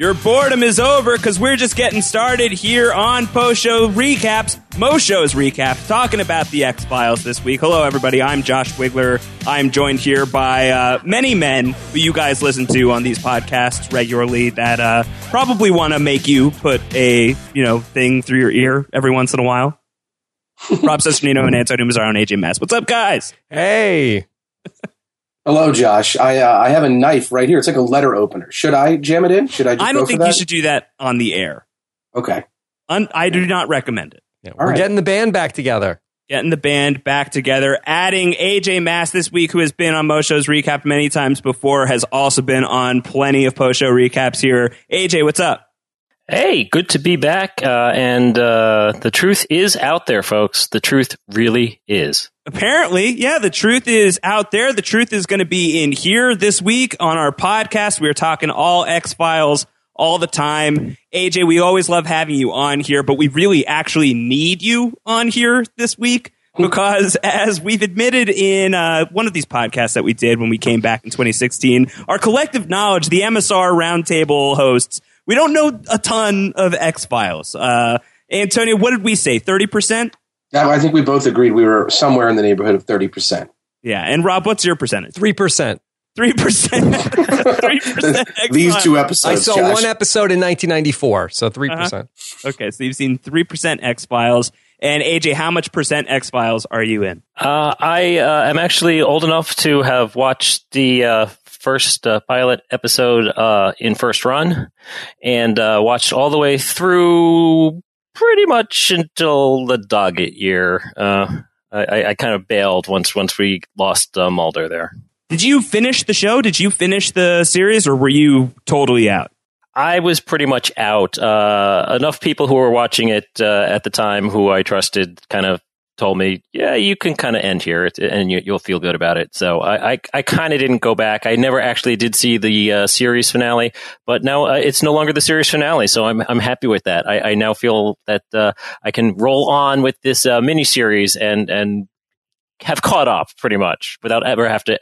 Your boredom is over because we're just getting started here on Post Show Recaps, Most Shows Recaps, talking about the X Files this week. Hello, everybody. I'm Josh Wigler. I'm joined here by uh, many men who you guys listen to on these podcasts regularly that uh, probably want to make you put a you know thing through your ear every once in a while. Rob Cesternino and Antonio Mazzaro and AJ Mass. What's up, guys? Hey. Hello, Josh. I uh, I have a knife right here. It's like a letter opener. Should I jam it in? Should I? Just I don't for think that? you should do that on the air. Okay. Un- I do not recommend it. Yeah, we're right. getting the band back together. Getting the band back together, adding AJ Mass this week, who has been on Mo Show's recap many times before, has also been on plenty of post show recaps here. AJ, what's up? Hey, good to be back. Uh, and uh, the truth is out there, folks. The truth really is. Apparently, yeah, the truth is out there. The truth is going to be in here this week on our podcast. We are talking all X Files all the time. AJ, we always love having you on here, but we really actually need you on here this week because as we've admitted in uh, one of these podcasts that we did when we came back in 2016, our collective knowledge, the MSR roundtable hosts, we don't know a ton of X Files. Uh, Antonio, what did we say? 30%? I I think we both agreed we were somewhere in the neighborhood of thirty percent. Yeah. And Rob, what's your percentage? 3%. Three percent. Three percent. These two episodes. I saw Josh. one episode in 1994, so 3%. percent Okay, so you've seen three percent X Files. And AJ, how much percent X Files are you in? Uh, I uh, am actually old enough to have watched the uh, first uh, pilot episode uh, in first run and uh, watched all the way through pretty much until the Doggett year. Uh, I, I- I kind of bailed once once we lost uh, Mulder there. Did you finish the show? Did you finish the series, or were you totally out? I was pretty much out. Uh, enough people who were watching it uh, at the time who I trusted kind of told me, yeah, you can kind of end here and you, you'll feel good about it. So I, I, I kind of didn't go back. I never actually did see the uh, series finale, but now uh, it's no longer the series finale. So I'm, I'm happy with that. I, I now feel that uh, I can roll on with this uh, miniseries and, and have caught up pretty much without ever have to,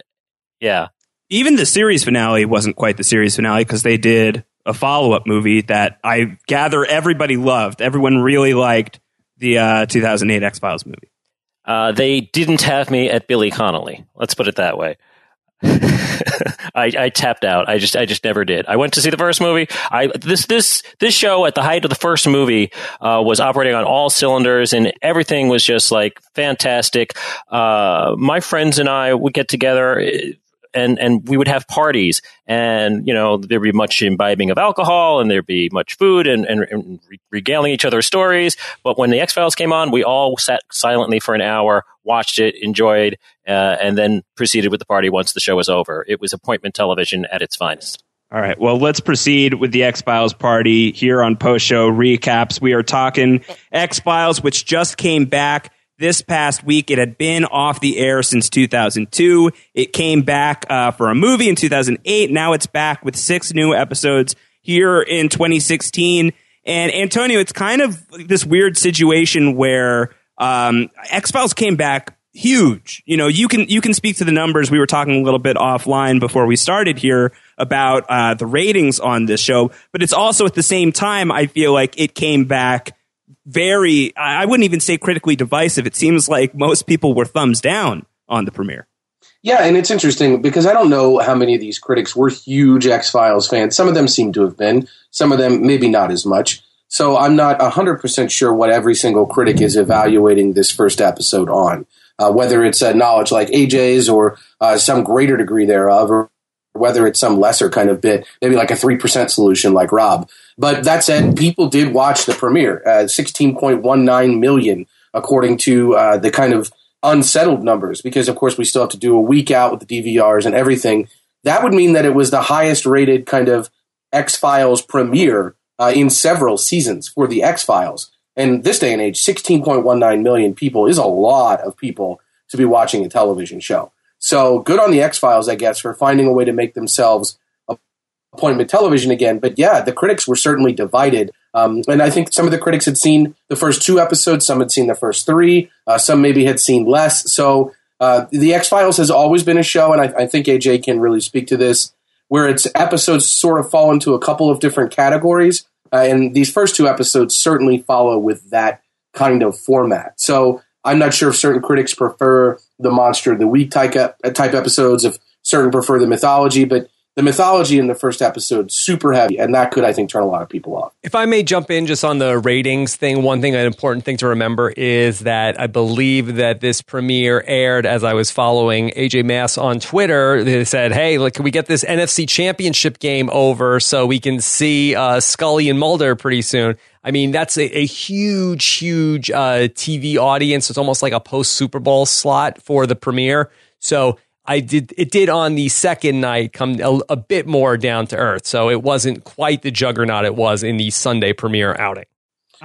yeah. Even the series finale wasn't quite the series finale because they did a follow up movie that I gather everybody loved. Everyone really liked the uh, 2008 X Files movie. Uh, they didn't have me at Billy Connolly. Let's put it that way. I, I tapped out. I just I just never did. I went to see the first movie. I this this this show at the height of the first movie uh, was operating on all cylinders and everything was just like fantastic. Uh, my friends and I would get together. And, and we would have parties and, you know, there'd be much imbibing of alcohol and there'd be much food and, and, and regaling each other stories. But when the X Files came on, we all sat silently for an hour, watched it, enjoyed, uh, and then proceeded with the party once the show was over. It was appointment television at its finest. All right. Well, let's proceed with the X Files party here on post show recaps. We are talking X Files, which just came back this past week. It had been off the air since 2002. It came back uh, for a movie in 2008. Now it's back with six new episodes here in 2016. And Antonio, it's kind of this weird situation where um, X Files came back huge. You know, you can you can speak to the numbers. We were talking a little bit offline before we started here about uh, the ratings on this show, but it's also at the same time I feel like it came back very. I wouldn't even say critically divisive. It seems like most people were thumbs down on the premiere. Yeah, and it's interesting because I don't know how many of these critics were huge X Files fans. Some of them seem to have been, some of them maybe not as much. So I'm not 100% sure what every single critic is evaluating this first episode on, uh, whether it's uh, knowledge like AJ's or uh, some greater degree thereof, or whether it's some lesser kind of bit, maybe like a 3% solution like Rob. But that said, people did watch the premiere, uh, 16.19 million, according to uh, the kind of unsettled numbers, because of course we still have to do a week out with the DVRs and everything. That would mean that it was the highest rated kind of X Files premiere uh, in several seasons for the X Files. And this day and age, 16.19 million people is a lot of people to be watching a television show. So good on the X Files, I guess, for finding a way to make themselves appointment television again. But yeah, the critics were certainly divided. Um, and I think some of the critics had seen the first two episodes, some had seen the first three, uh, some maybe had seen less. So uh, the X Files has always been a show, and I, I think AJ can really speak to this. where its episodes sort of fall into a couple of different categories. Uh, and these first two episodes certainly follow with that kind of format. So I'm not sure if certain critics prefer the monster of the week type, type episodes, if certain prefer the mythology, but the mythology in the first episode super heavy and that could i think turn a lot of people off. If i may jump in just on the ratings thing one thing an important thing to remember is that i believe that this premiere aired as i was following aj mass on twitter they said hey look, can we get this nfc championship game over so we can see uh, scully and mulder pretty soon I mean, that's a, a huge, huge uh, TV audience. It's almost like a post Super Bowl slot for the premiere. So I did it did on the second night come a, a, bit more down to earth. So it wasn't quite the juggernaut it was in the Sunday premiere outing.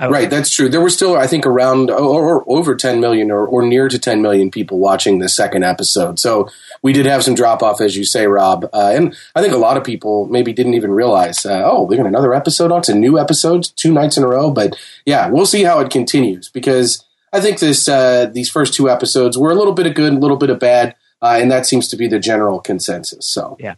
Right, that's true. There were still, I think, around or, or over 10 million or, or, near to 10 million people watching the second episode. So we did have some drop off, as you say, Rob. Uh, and I think a lot of people maybe didn't even realize, uh, oh, we got another episode on. It's a new episode, two nights in a row. But yeah, we'll see how it continues because I think this uh, these first two episodes were a little bit of good, a little bit of bad uh, and that seems to be the general consensus. So yeah.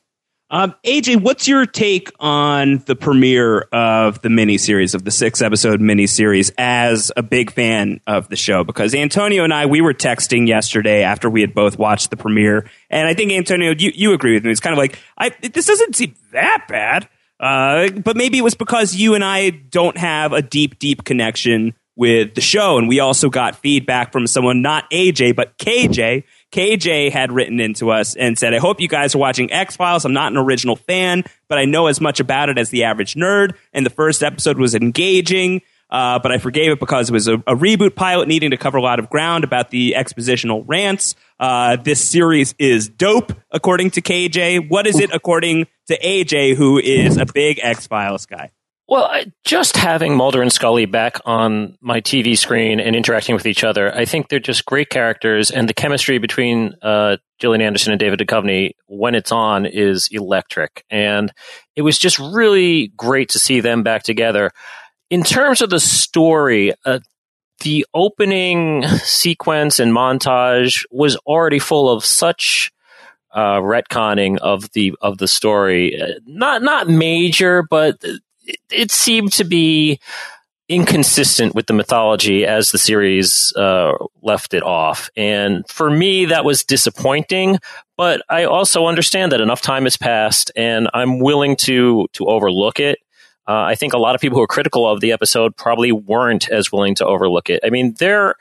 Um, AJ, what's your take on the premiere of the miniseries of the six episode miniseries as a big fan of the show? Because Antonio and I, we were texting yesterday after we had both watched the premiere, and I think Antonio, you, you agree with me. It's kind of like I, this doesn't seem that bad, uh, but maybe it was because you and I don't have a deep, deep connection with the show, and we also got feedback from someone not AJ but KJ KJ had written into us and said, I hope you guys are watching X Files. I'm not an original fan, but I know as much about it as the average nerd. And the first episode was engaging. Uh, but I forgave it because it was a, a, reboot pilot needing to cover a lot of ground about the expositional rants. Uh, this series is dope, according to KJ. What is it according to AJ, who is a big X Files guy? Well, just having Mulder and Scully back on my TV screen and interacting with each other, I think they're just great characters, and the chemistry between uh, Gillian Anderson and David Duchovny when it's on is electric. And it was just really great to see them back together. In terms of the story, uh, the opening sequence and montage was already full of such uh, retconning of the of the story. Uh, not not major, but it, it seemed to be inconsistent with the mythology as the series uh, left it off. And for me, that was disappointing. But I also understand that enough time has passed, and I'm willing to to overlook it. Uh, I think a lot of people who are critical of the episode probably weren't as willing to overlook it. I mean, there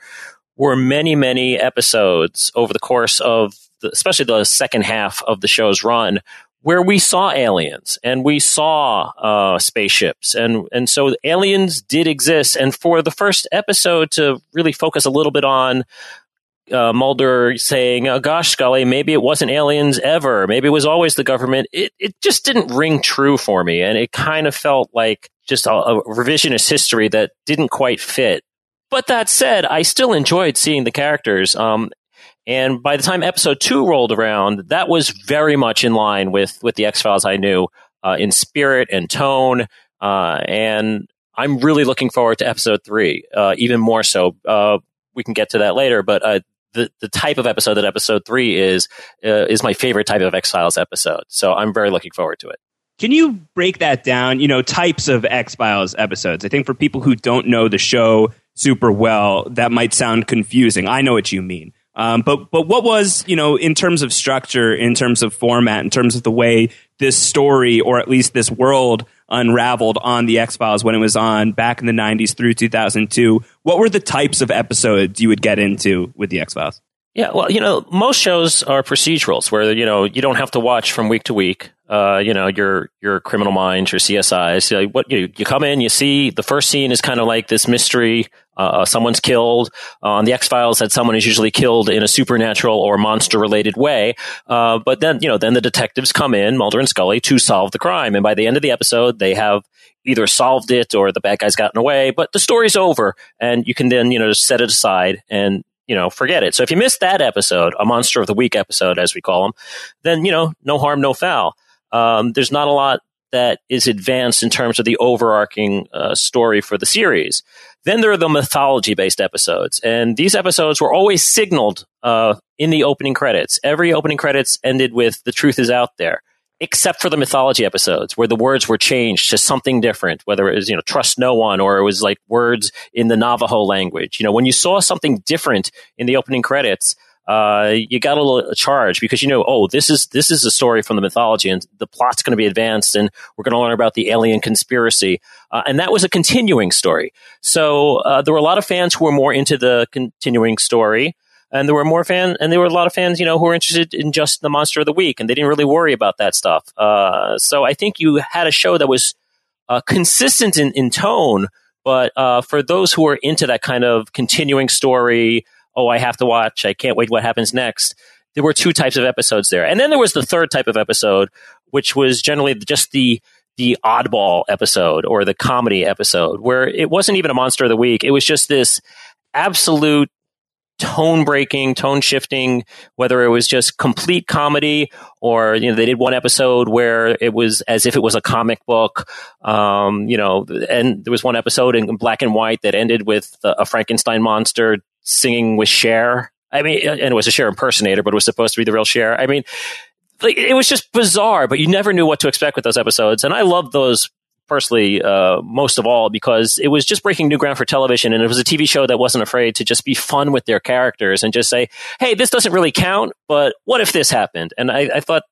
were many, many episodes over the course of, the, especially the second half of the show's run, where we saw aliens and we saw uh, spaceships and and so aliens did exist and for the first episode to really focus a little bit on uh, Mulder saying, oh, "Gosh, Scully, maybe it wasn't aliens ever. Maybe it was always the government." It it just didn't ring true for me, and it kind of felt like just a, a revisionist history that didn't quite fit. But that said, I still enjoyed seeing the characters. Um, and by the time episode two rolled around, that was very much in line with, with the X Files I knew uh, in spirit and tone. Uh, and I'm really looking forward to episode three, uh, even more so. Uh, we can get to that later, but uh, the, the type of episode that episode three is uh, is my favorite type of X Files episode. So I'm very looking forward to it. Can you break that down? You know, types of X Files episodes. I think for people who don't know the show super well, that might sound confusing. I know what you mean. Um, but but what was you know in terms of structure, in terms of format, in terms of the way this story or at least this world unraveled on the X Files when it was on back in the '90s through 2002? What were the types of episodes you would get into with the X Files? Yeah, well, you know, most shows are procedurals where you know you don't have to watch from week to week. Uh, you know, your your Criminal Minds, your CSIs. You what you you come in, you see the first scene is kind of like this mystery. Uh, someone's killed. Uh, on the X Files, that someone is usually killed in a supernatural or monster related way. Uh, but then you know, then the detectives come in, Mulder and Scully, to solve the crime, and by the end of the episode, they have either solved it or the bad guy's gotten away. But the story's over, and you can then you know just set it aside and you know, forget it. So if you missed that episode, a monster of the week episode, as we call them, then, you know, no harm, no foul. Um, there's not a lot that is advanced in terms of the overarching uh, story for the series. Then there are the mythology based episodes. And these episodes were always signaled uh, in the opening credits. Every opening credits ended with the truth is out there. Except for the mythology episodes where the words were changed to something different, whether it was, you know, trust no one or it was like words in the Navajo language. You know, when you saw something different in the opening credits, uh, you got a little charge because you know, oh, this is this is a story from the mythology, and the plot's going to be advanced, and we're going to learn about the alien conspiracy, uh, and that was a continuing story. So uh, there were a lot of fans who were more into the continuing story, and there were more fans, and there were a lot of fans, you know, who were interested in just the monster of the week, and they didn't really worry about that stuff. Uh, so I think you had a show that was uh, consistent in, in tone, but uh, for those who are into that kind of continuing story oh, I have to watch. I can't wait what happens next. There were two types of episodes there. And then there was the third type of episode, which was generally just the the oddball episode or the comedy episode where it wasn't even a monster of the week. It was just this absolute tone breaking, tone shifting, whether it was just complete comedy or, you know, they did one episode where it was as if it was a comic book. Um, you know, and there was one episode in black and white that ended with a Frankenstein monster singing with Cher. I mean, and it was a Cher impersonator, but it was supposed to be the real Cher. I mean, like, it was just bizarre, but you never knew what to expect with those episodes. And I love those personally uh, most of all because it was just breaking new ground for television and it was a tv show that wasn't afraid to just be fun with their characters and just say hey this doesn't really count but what if this happened? And i, I thought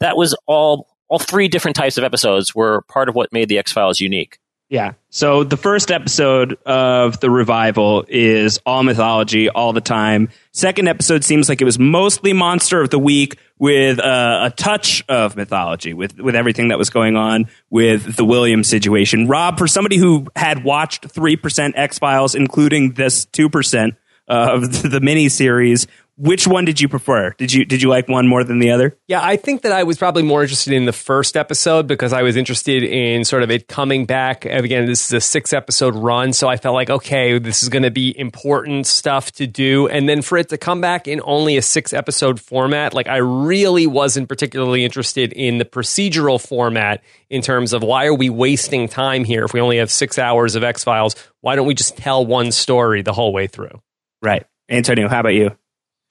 that was all all three different types of episodes were part of what made the x-files unique yeah. So the first episode of the revival is all mythology all the time. Second episode seems like it was mostly monster of the week with uh, a touch of mythology with with everything that was going on with the Williams situation. Rob, for somebody who had watched 3% X-Files including this 2% of the mini series, which one did you prefer? Did you did you like one more than the other? Yeah, I think that I was probably more interested in the first episode because I was interested in sort of it coming back. Again, this is a six episode run, so I felt like okay, this is going to be important stuff to do, and then for it to come back in only a six episode format, like I really wasn't particularly interested in the procedural format in terms of why are we wasting time here if we only have six hours of X Files? Why don't we just tell one story the whole way through? Right, Antonio. How about you?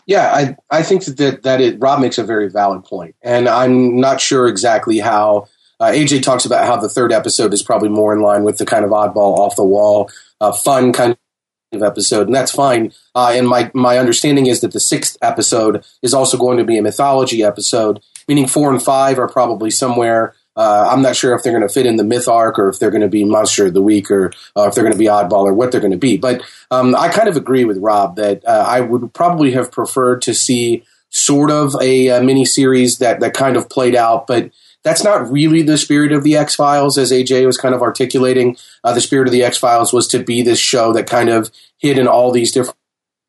Yeah, I I think that that, it, Rob makes a very valid point, and I'm not sure exactly how. Uh, AJ talks about how the third episode is probably more in line with the kind of oddball, off the wall, uh, fun kind of episode, and that's fine. Uh, and my my understanding is that the sixth episode is also going to be a mythology episode, meaning four and five are probably somewhere uh, I'm not sure if they're going to fit in the myth arc or if they're going to be monster of the week or uh, if they're going to be oddball or what they're going to be. But um, I kind of agree with Rob that uh, I would probably have preferred to see sort of a, a mini series that that kind of played out, but that's not really the spirit of the X Files, as AJ was kind of articulating. Uh, the spirit of the X Files was to be this show that kind of hid in all these different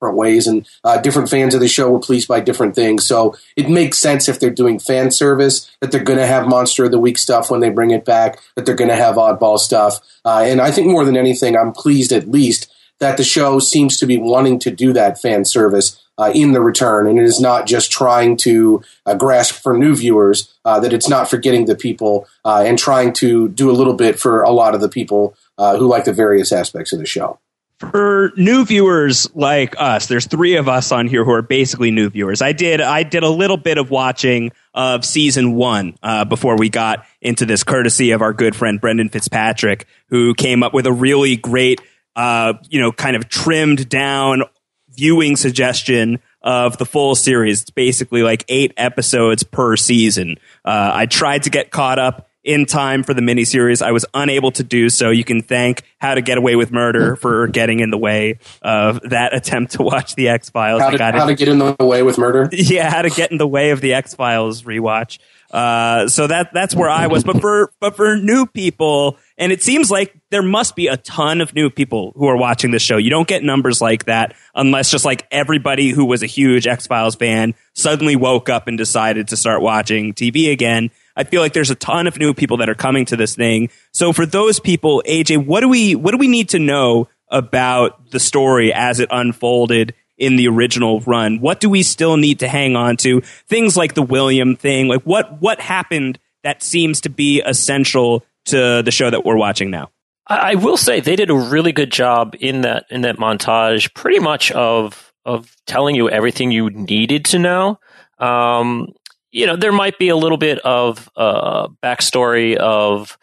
different ways, and uh, different fans of the show were pleased by different things. So it makes sense if they're doing fan service that they're going to have Monster of the Week stuff when they bring it back, that they're going to have oddball stuff. Uh, and I think more than anything, I'm pleased at least that the show seems to be wanting to do that fan service uh, in the return, and it is not just trying to uh, grasp for new viewers. Uh, that it's not forgetting the people uh, and trying to do a little bit for a lot of the people who like the various aspects of the show for new viewers like us, there's three of us on here who are basically new viewers. I did I did a little bit of watching of season one uh, before we got into this, courtesy of our good friend Brendan Fitzpatrick, who came up with a really great, uh, you know, kind of trimmed down viewing suggestion of the full series. It's basically like eight episodes per season. Uh, I tried to get caught up in time for the miniseries. I was unable to do so. You can thank How to Get Away with Murder for getting in the way of that attempt to watch the X Files. How, how, to get in the way with murder? Yeah, how to get in the way of the X Files rewatch. Uh, so that that's where I was. But for but for new people, and it seems like there must be a ton of new people who are watching this show. You don't get numbers like that unless just like everybody who was a huge X Files fan suddenly woke up and decided to start watching TV again. I feel like there's a ton of new people that are coming to this thing. So for those people, AJ, what do we what do we need to know about the story as it unfolded in the original run? What do we still need to hang on to? Things like the William thing, like what what happened that seems to be essential to the show that we're watching now. I will say they did a really good job in that in that montage, pretty much of of telling you everything you needed to know. Um, you know, there might be a little bit of uh, backstory of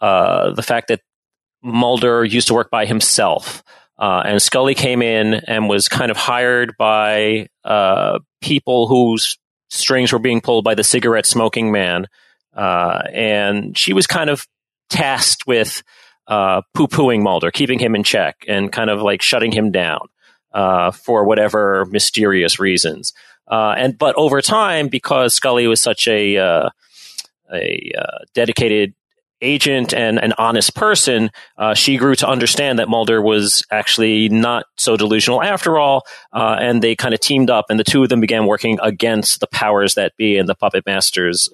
uh, the fact that Mulder used to work by himself. Uh, and Scully came in and was kind of hired by uh, people whose strings were being pulled by the cigarette smoking man. Uh, and she was kind of tasked with uh, poo pooing Mulder, keeping him in check, and kind of like shutting him down uh, for whatever mysterious reasons. Uh, and but over time, because Scully was such a uh, a uh, dedicated agent and an honest person, uh, she grew to understand that Mulder was actually not so delusional after all. And they kind of teamed up, and the two of them began working against the powers that be and the puppet masters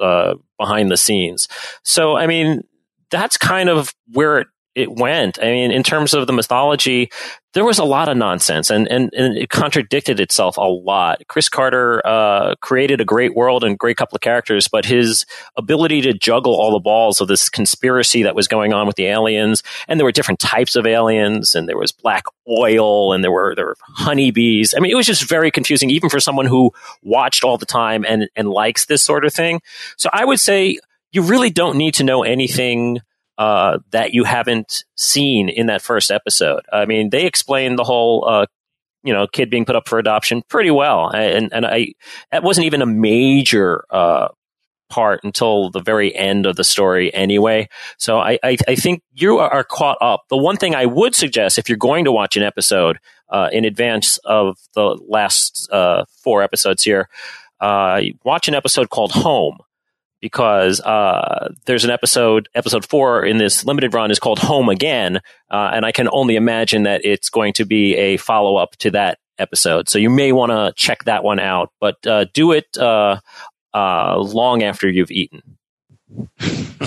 behind the scenes. So, I mean, that's kind of where it it went. I mean, in terms of the mythology, there was a lot of nonsense and, and, and it contradicted itself a lot. Chris Carter uh, created a great world and great couple of characters, but his ability to juggle all the balls of this conspiracy that was going on with the aliens, and there were different types of aliens, and there was black oil, and there were there were honeybees. I mean, it was just very confusing, even for someone who watched all the time and and likes this sort of thing. So I would say you really don't need to know anything uh, that you haven't seen in that first episode. I mean, they explained the whole, uh, you know, kid being put up for adoption pretty well, and and I that wasn't even a major uh, part until the very end of the story anyway. So I, I, I think you are caught up. The one thing I would suggest if you're going to watch an episode uh, in advance of the last uh, four episodes here, uh, watch an episode called Home because uh, there's an episode, episode four in this limited run is called Home Again, uh, and I can only imagine that it's going to be a follow up to that episode. So you may want to check that one out, but uh, do it uh, uh, long after you've eaten.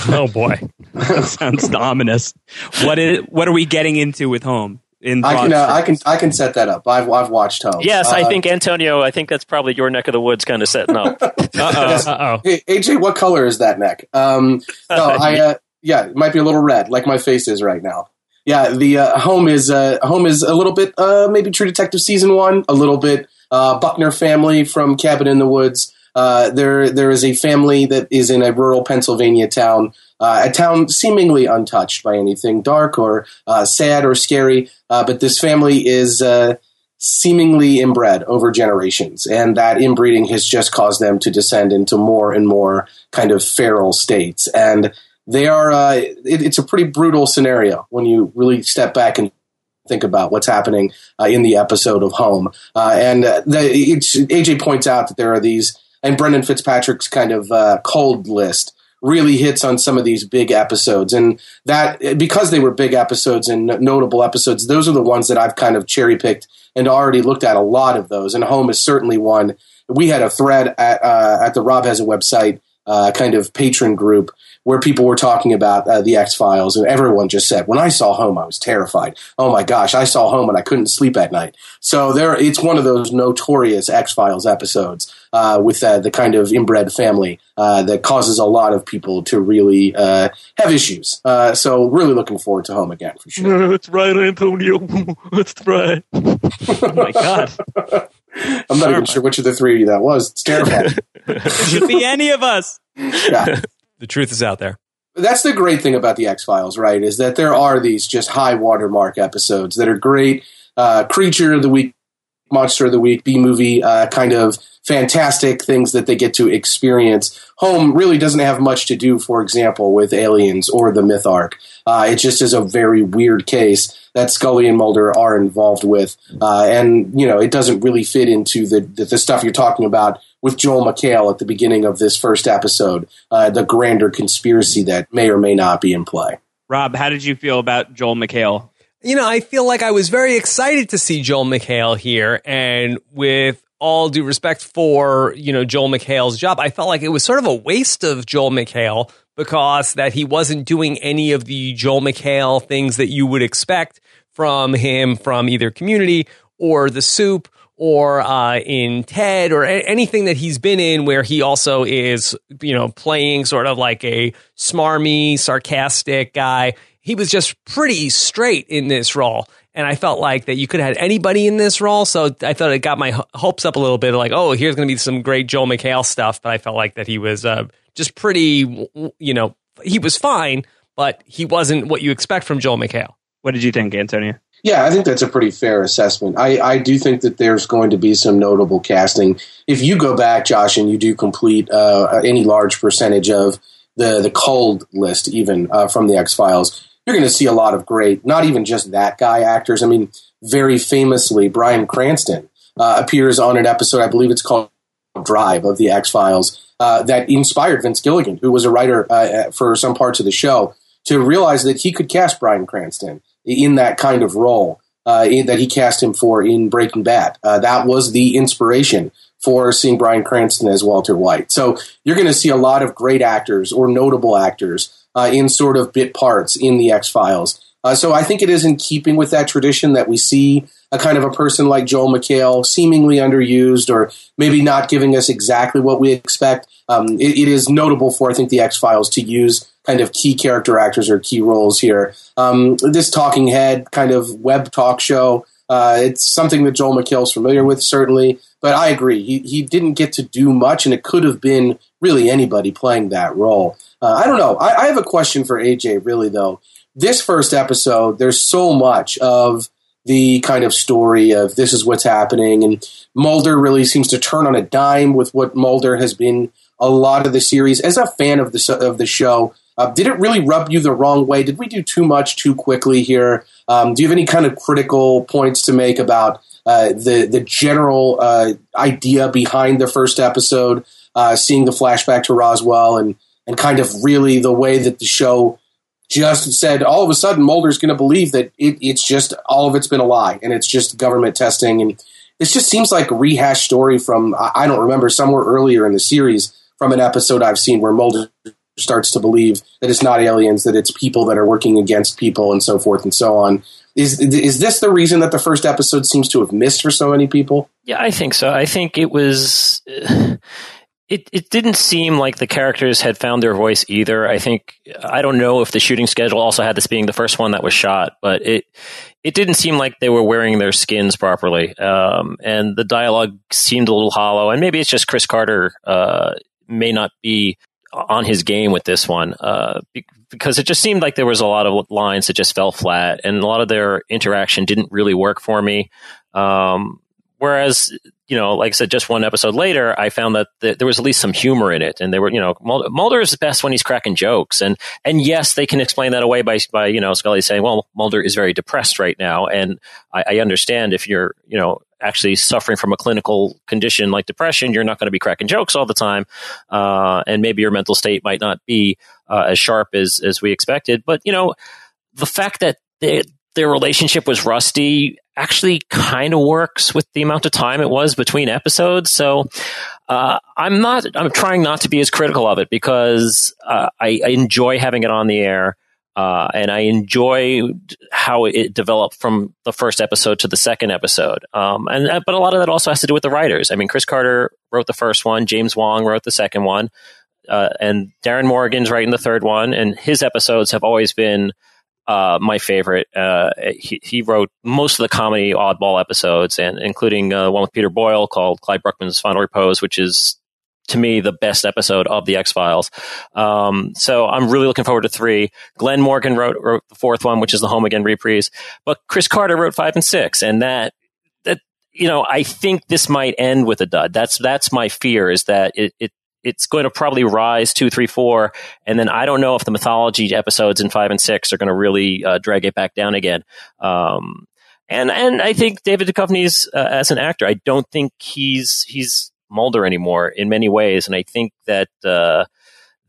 oh boy, that sounds ominous. What is? What are we getting into with Home? In I can, uh, I can I can set that up. I've I've watched Home. Yes, uh, I think Antonio. I think that's probably your neck of the woods, kind of setting up. uh oh. Uh oh. Hey, AJ, what color is that neck? Um, no, I uh, yeah, it might be a little red, like my face is right now. Yeah, the uh, Home is uh, Home is a little bit maybe True Detective season one, a little bit Buckner family from Cabin in the Woods. there there is a family that is in a rural Pennsylvania town uh, a town seemingly untouched by anything dark or uh, sad or scary, uh, but this family is uh, seemingly inbred over generations, and that inbreeding has just caused them to descend into more and more kind of feral states. And they are, uh, it, it's a pretty brutal scenario when you really step back and think about what's happening uh, in the episode of Home. and the, AJ points out that there are these, and Brendan Fitzpatrick's kind of cold list really hits on some of these big episodes. And that, because they were big episodes and notable episodes, those are the ones that I've kind of cherry picked and already looked at a lot of those. And Home is certainly one. We had a thread at, uh, at the Rob has a website uh, kind of patron group where people were talking about uh, the X Files, and everyone just said, "When I saw Home, I was terrified. Oh my gosh, I saw Home and I couldn't sleep at night." So there, it's one of those notorious X Files episodes uh, with uh, the kind of inbred family uh, that causes a lot of people to really uh, have issues. Uh, so really looking forward to Home again for sure. That's right, Antonio. That's right. oh my god. I'm not even sure which of the three that was. It's terrifying. Could be any of us. Yeah the truth is out there. That's the great thing about the X Files, right? Is that there are these just high watermark episodes that are great. Uh, Creature of the week, Monster of the week, B movie, uh, kind of fantastic things that they get to experience. Home really doesn't have much to do, for example, with aliens or the myth arc. Uh, it just is a very weird case that Scully and Mulder are involved with, uh, and you know it doesn't really fit into the, the, the stuff you're talking about with Joel McHale at the beginning of this first episode, uh, the grander conspiracy that may or may not be in play. Rob, how did you feel about Joel McHale? You know, I feel like I was very excited to see Joel McHale here, and with all due respect for you know Joel McHale's job, I felt like it was sort of a waste of Joel McHale because that he wasn't doing any of the Joel McHale things that you would expect from him from either Community or The Soup or uh, in Ted or a- anything that he's been in where he also is, you know, playing sort of like a smarmy, sarcastic guy. He was just pretty straight in this role. and I felt like that you could have had anybody in this role. So I thought it got my hopes up a little bit. Like, oh, here's going to be some great Joel McHale stuff. But I felt like that he was uh, just pretty, you know, he was fine, but he wasn't what you expect from Joel McHale. What did you think, Antonio? Yeah, I think that's a pretty fair assessment. I, I do think that there's going to be some notable casting. If you go back, Josh, and you do complete uh, any large percentage of the the cold list, even uh, from the X Files, you're going to see a lot of great, not even just that guy actors. I mean, very famously, Bryan Cranston uh, appears on an episode, I believe it's called Drive of the X Files, uh, that inspired Vince Gilligan, who was a writer uh, for some parts of the show, to realize that he could cast Bryan Cranston in that kind of role. Uh, that he cast him for in Breaking Bad. Uh, that was the inspiration for seeing Bryan Cranston as Walter White. So you're going to see a lot of great actors or notable actors uh, in sort of bit parts in the X Files. Uh, so I think it is in keeping with that tradition that we see a kind of a person like Joel McHale seemingly underused or maybe not giving us exactly what we expect. Um, it, it is notable for I think the X Files to use kind of key character actors or key roles here. Um, this talking head kind of web talk show. Uh, it's something that Joel McHale is familiar with, certainly. But I agree, he he didn't get to do much, and it could have been really anybody playing that role. Uh, I don't know. I, I have a question for AJ, really, though. This first episode, there's so much of the kind of story of this is what's happening, and Mulder really seems to turn on a dime with what Mulder has been a lot of the series. As a fan of the of the show, uh, did it really rub you the wrong way? Did we do too much too quickly here? Um, do you have any kind of critical points to make about uh, the the general uh, idea behind the first episode? Uh, seeing the flashback to Roswell and and kind of really the way that the show just said all of a sudden Mulder's going to believe that it, it's just all of it's been a lie and it's just government testing and this just seems like a rehashed story from I don't remember somewhere earlier in the series from an episode I've seen where Mulder starts to believe that it's not aliens that it's people that are working against people and so forth and so on. Is is this the reason that the first episode seems to have missed for so many people? Yeah, I think so. I think it was it, it didn't seem like the characters had found their voice either. I think I don't know if the shooting schedule also had this being the first one that was shot, but it it didn't seem like they were wearing their skins properly, um, and the dialogue seemed a little hollow. And maybe it's just Chris Carter uh, may not be on his game with this one uh, because it just seemed like there was a lot of lines that just fell flat, and a lot of their interaction didn't really work for me. Um, Whereas, you know, like I said, just one episode later, I found that th- there was at least some humor in it, and they were, you know, Mulder is best when he's cracking jokes, and and yes, they can explain that away by by you know Scully saying, well, Mulder is very depressed right now, and I, I understand if you're, you know, actually suffering from a clinical condition like depression, you're not going to be cracking jokes all the time, uh, and maybe your mental state might not be uh, as sharp as as we expected. But you know, the fact that they, their relationship was rusty actually kind of works with the amount of time it was between episodes. So uh, I'm not. I'm trying not to be as critical of it because uh, I, I, enjoy having it on the air. Uh, and I enjoy how it developed from the first episode to the second episode. Um, and uh, but a lot of that also has to do with the writers. I mean, Chris Carter wrote the first one, James Wong wrote the second one, uh, and Darin Morgan's writing the third one. And his episodes have always been uh, my favorite. Uh, he, he, wrote most of the comedy oddball episodes, and including uh, one with Peter Boyle called Clyde Bruckman's Final Repose, which is to me the best episode of the X Files. Um, so I'm really looking forward to three. Glenn Morgan wrote, wrote the fourth one, which is the Home Again reprise, but Chris Carter wrote five and six, and that that you know I think this might end with a dud. That's that's my fear is that it, it it's going to probably rise two, three, four, and then I don't know if the mythology episodes in five and six are going to really uh, drag it back down again. Um, and and I think David Duchovny's uh, as an actor, I don't think he's he's Mulder anymore in many ways, and I think that. Uh,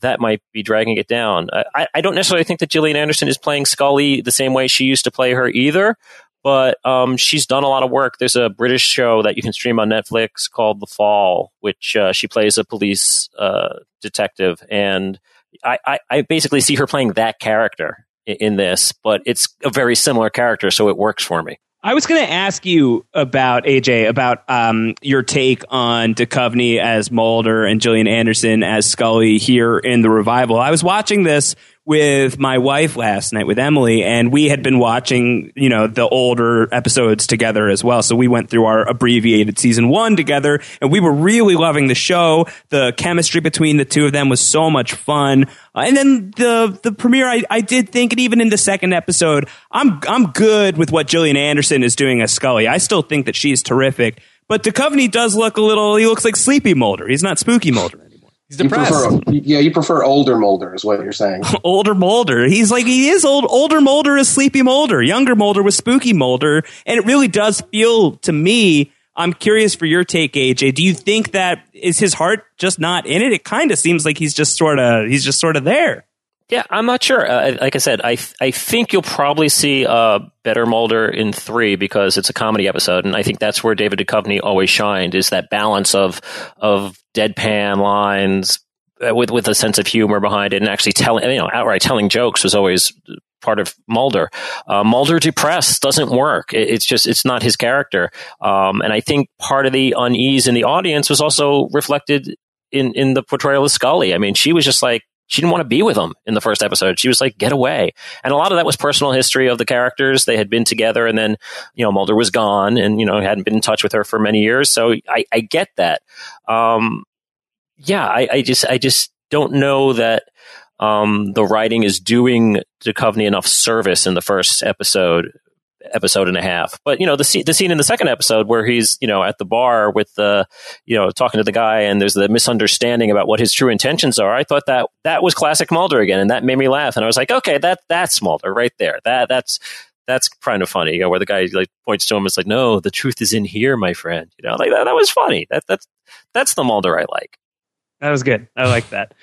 that might be dragging it down. I, I, don't necessarily think that Gillian Anderson is playing Scully the same way she used to play her either, but um, she's done a lot of work. There's a British show that you can stream on Netflix called The Fall, which uh, she plays a police uh, detective, and I, I, I, basically see her playing that character in, in, this, but it's a very similar character, so it works for me. I was going to ask you about AJ about um, your take on Duchovny as Mulder and Gillian Anderson as Scully here in the revival. I was watching this with my wife last night with Emily, and we had been watching, you know, the older episodes together as well. So we went through our abbreviated season one together, and we were really loving the show. The chemistry between the two of them was so much fun. And then the the premiere, I, I did think, and even in the second episode, I'm I'm good with what Gillian Anderson is doing as Scully. I still think that she's terrific. But Duchovny does look a little. He looks like Sleepy Mulder. He's not Spooky Mulder anymore. He's You prefer, yeah, you prefer older Mulder, is what you're saying. older Mulder. He's like he is old. Older Mulder is Sleepy Mulder. Younger Mulder was Spooky Mulder, and it really does feel to me. I'm curious for your take, AJ. Do you think that is his heart just not in it? It kind of seems like he's just sort of he's just sort of there. Yeah, I'm not sure. Uh, like I said, I I think you'll probably see a better Mulder in three because it's a comedy episode, and I think that's where David Duchovny always shined is that balance of of deadpan lines uh, with with a sense of humor behind it, and actually telling you know outright telling jokes was always part of Mulder. Uh, Mulder depressed doesn't work. It, it's just it's not his character, um, and I think part of the unease in the audience was also reflected in in the portrayal of Scully. I mean, she was just like she didn't want to be with him in the first episode. She was like, get away. And a lot of that was personal history of the characters. They had been together and then, you know, Mulder was gone and, you know, hadn't been in touch with her for many years. So I, I get that. Um, yeah, I, I just, I just don't know that, um, the writing is doing Duchovny enough service in the first episode episode and a half. But you know, the scene, the scene in the second episode where he's you know at the bar with the you know talking to the guy and there's the misunderstanding about what his true intentions are. I thought that that was classic Mulder again, and that made me laugh. And I was like, okay, that that's Mulder right there. That that's that's kind of funny. You know, where the guy like points to him, and it's like, no, the truth is in here, my friend. You know, like that, that was funny. That that's that's the Mulder I like. That was good. I like that.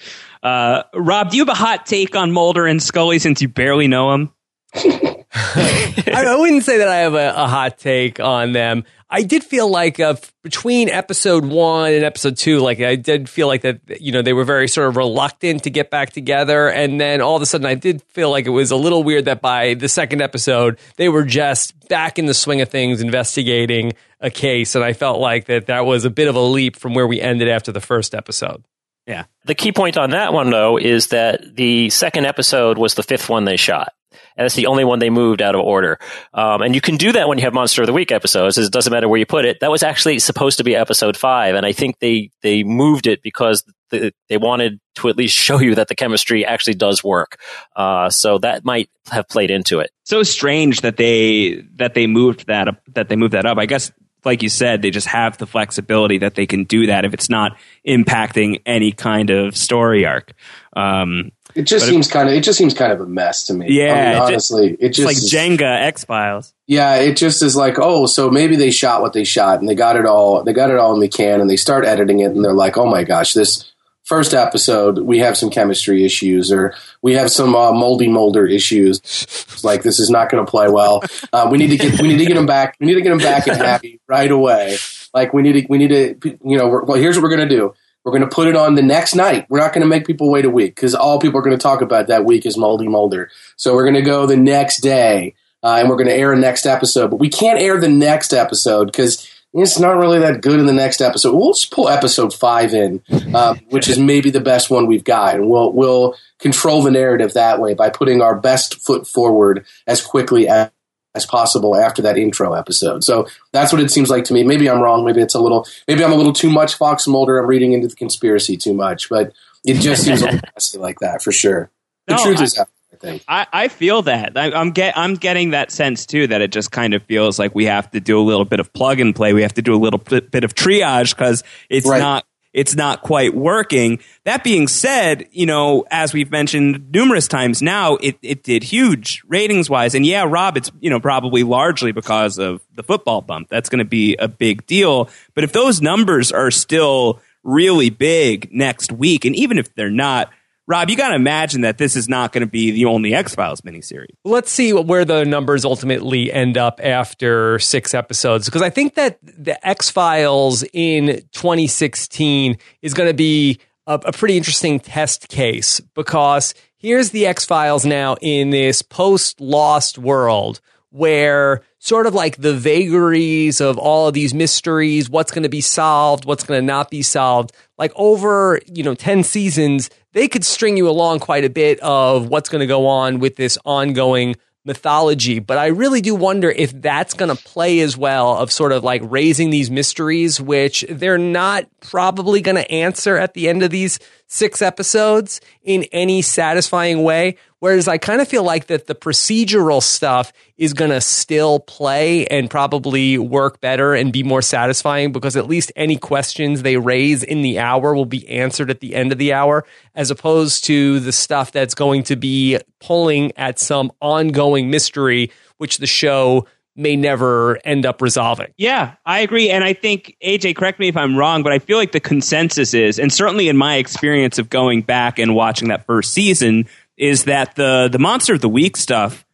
Uh, Rob, do you have a hot take on Mulder and Scully since you barely know him? I, wouldn't say that I have a, a hot take on them. I did feel like uh, between episode one and episode two, like I did feel like that, you know, they were very sort of reluctant to get back together. And then all of a sudden, I did feel like it was a little weird that by the second episode, they were just back in the swing of things, investigating a case. And I felt like that that was a bit of a leap from where we ended after the first episode. Yeah. The key point on that one, though, is that the second episode was the fifth one they shot. And it's the only one they moved out of order. Um, and you can do that when you have Monster of the Week episodes. It doesn't matter where you put it. That was actually supposed to be episode five. And I think they, they moved it because the, they wanted to at least show you that the chemistry actually does work. Uh, so that might have played into it. So strange that they that they moved that up, that they moved that up. I guess like you said, they just have the flexibility that they can do that if it's not impacting any kind of story arc. Um, It just But seems kind of it just seems kind of a mess to me. Yeah, I mean, it just- honestly, it it's just like is- Jenga X Files. Yeah, it just is like, oh, so maybe they shot what they shot and they got it all they got it all in the can and they start editing it and they're like, oh my gosh, this first episode we have some chemistry issues or we have some uh, moldy molder issues. It's like this is not going to play well. Uh, we need to get we need to get them back. We need to get them back and happy right away. Like we need to we need to you know we're, well here's what we're going to do. We're going to put it on the next night. We're not going to make people wait a week because all people are going to talk about that week is moldy molder. So we're going to go the next day uh, and we're going to air a next episode. But we can't air the next episode because it's not really that good in the next episode. We'll just pull episode five in, uh, which is maybe the best one we've got, and we'll we'll control the narrative that way by putting our best foot forward as quickly as. As possible after that intro episode, so that's what it seems like to me. Maybe I'm wrong. Maybe it's a little. Maybe I'm a little too much Fox Mulder. I'm reading into the conspiracy too much, but it just seems a little like that for sure. The No, truth I- is out, I think. I, I feel that. I, I'm get I'm getting that sense too that it just kind of feels like we have to do a little bit of plug and play. We have to do a little bit, bit of triage because it's Right. not it's not quite working. That being said, you know, as we've mentioned numerous times now, it, it did huge ratings wise. And yeah, Rob, it's you know probably largely because of the football bump. That's going to be a big deal. But if those numbers are still really big next week, and even if they're not. Rob, you got to imagine that this is not going to be the only X Files miniseries. Let's see where the numbers ultimately end up after six episodes. Because I think that the X Files in 2016 is going to be a, a pretty interesting test case. Because here's the X Files now in this post Lost world where sort of like the vagaries of all of these mysteries, what's going to be solved, what's going to not be solved. Like over, you know, 10 seasons, they could string you along quite a bit of what's going to go on with this ongoing mythology. But I really do wonder if that's going to play as well of sort of like raising these mysteries, which they're not probably going to answer at the end of these six episodes in any satisfying way. Whereas I kind of feel like that the procedural stuff is going to still play and probably work better and be more satisfying because at least any questions they raise in the hour will be answered at the end of the hour, as opposed to the stuff that's going to be pulling at some ongoing mystery, which the show may never end up resolving. Yeah, I agree. And I think, AJ, correct me if I'm wrong, but I feel like the consensus is, and certainly in my experience of going back and watching that first season, is that the the monster of the week stuff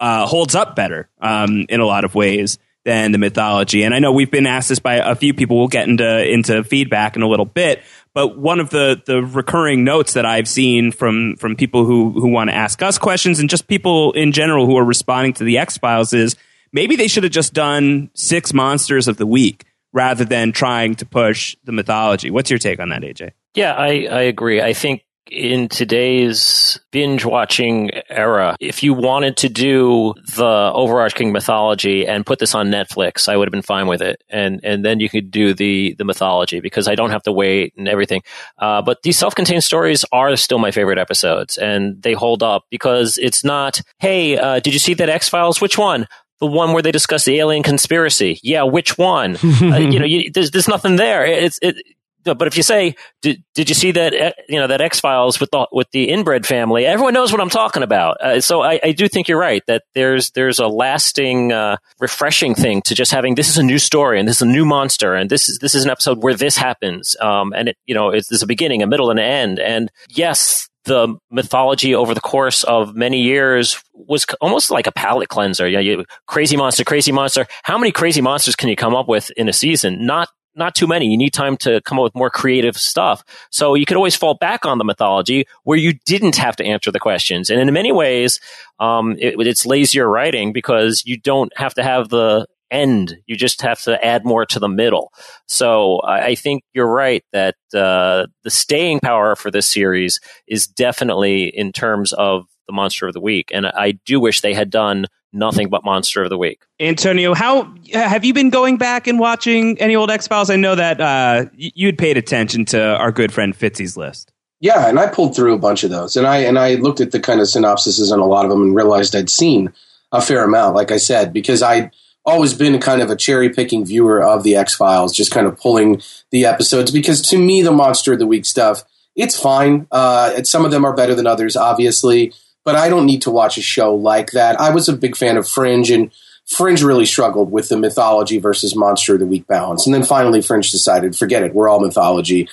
uh, holds up better um, in a lot of ways than the mythology. And I know we've been asked this by a few people. We'll get into into feedback in a little bit. But one of the the recurring notes that I've seen from from people who who want to ask us questions and just people in general who are responding to the X Files is maybe they should have just done six monsters of the week rather than trying to push the mythology. What's your take on that, AJ? Yeah, I, I agree. I think in today's binge watching era, if you wanted to do the overarching mythology and put this on Netflix, I would have been fine with it. And and then you could do the the mythology because I don't have to wait and everything. Uh, but these self contained stories are still my favorite episodes, and they hold up because it's not, hey, uh, did you see that X Files? Which one? The one where they discuss the alien conspiracy. Yeah, which one? uh, you know, you, there's there's nothing there. It's it, but if you say, did, did you see that, uh, you know, that X Files with the, with the inbred family, everyone knows what I'm talking about. Uh, so I, I, do think you're right that there's, there's a lasting, uh, refreshing thing to just having, this is a new story and this is a new monster and this is, this is an episode where this happens. Um, and it, you know, it's, there's a beginning, a middle and an end. And yes, the mythology over the course of many years was almost like a palate cleanser. Yeah, you, crazy monster, crazy monster. How many crazy monsters can you come up with in a season? Not not too many. You need time to come up with more creative stuff. So you could always fall back on the mythology where you didn't have to answer the questions. And in many ways, um, it, it's lazier writing because you don't have to have the end. You just have to add more to the middle. So I, I think you're right that uh, the staying power for this series is definitely in terms of the monster of the week. And I do wish they had done nothing but monster of the week. Antonio, how have you been going back and watching any old X Files? I know that uh, you'd paid attention to our good friend Fitzy's list. Yeah, and I pulled through a bunch of those, and I and I looked at the kind of synopsises on a lot of them and realized I'd seen a fair amount. Like I said, because I'd always been kind of a cherry picking viewer of the X Files, just kind of pulling the episodes. Because to me, the monster of the week stuff, it's fine. Uh, some of them are better than others, obviously but I don't need to watch a show like that. I was a big fan of Fringe, and Fringe really struggled with the mythology versus monster of the week balance. And then finally, Fringe decided, forget it, we're all mythology.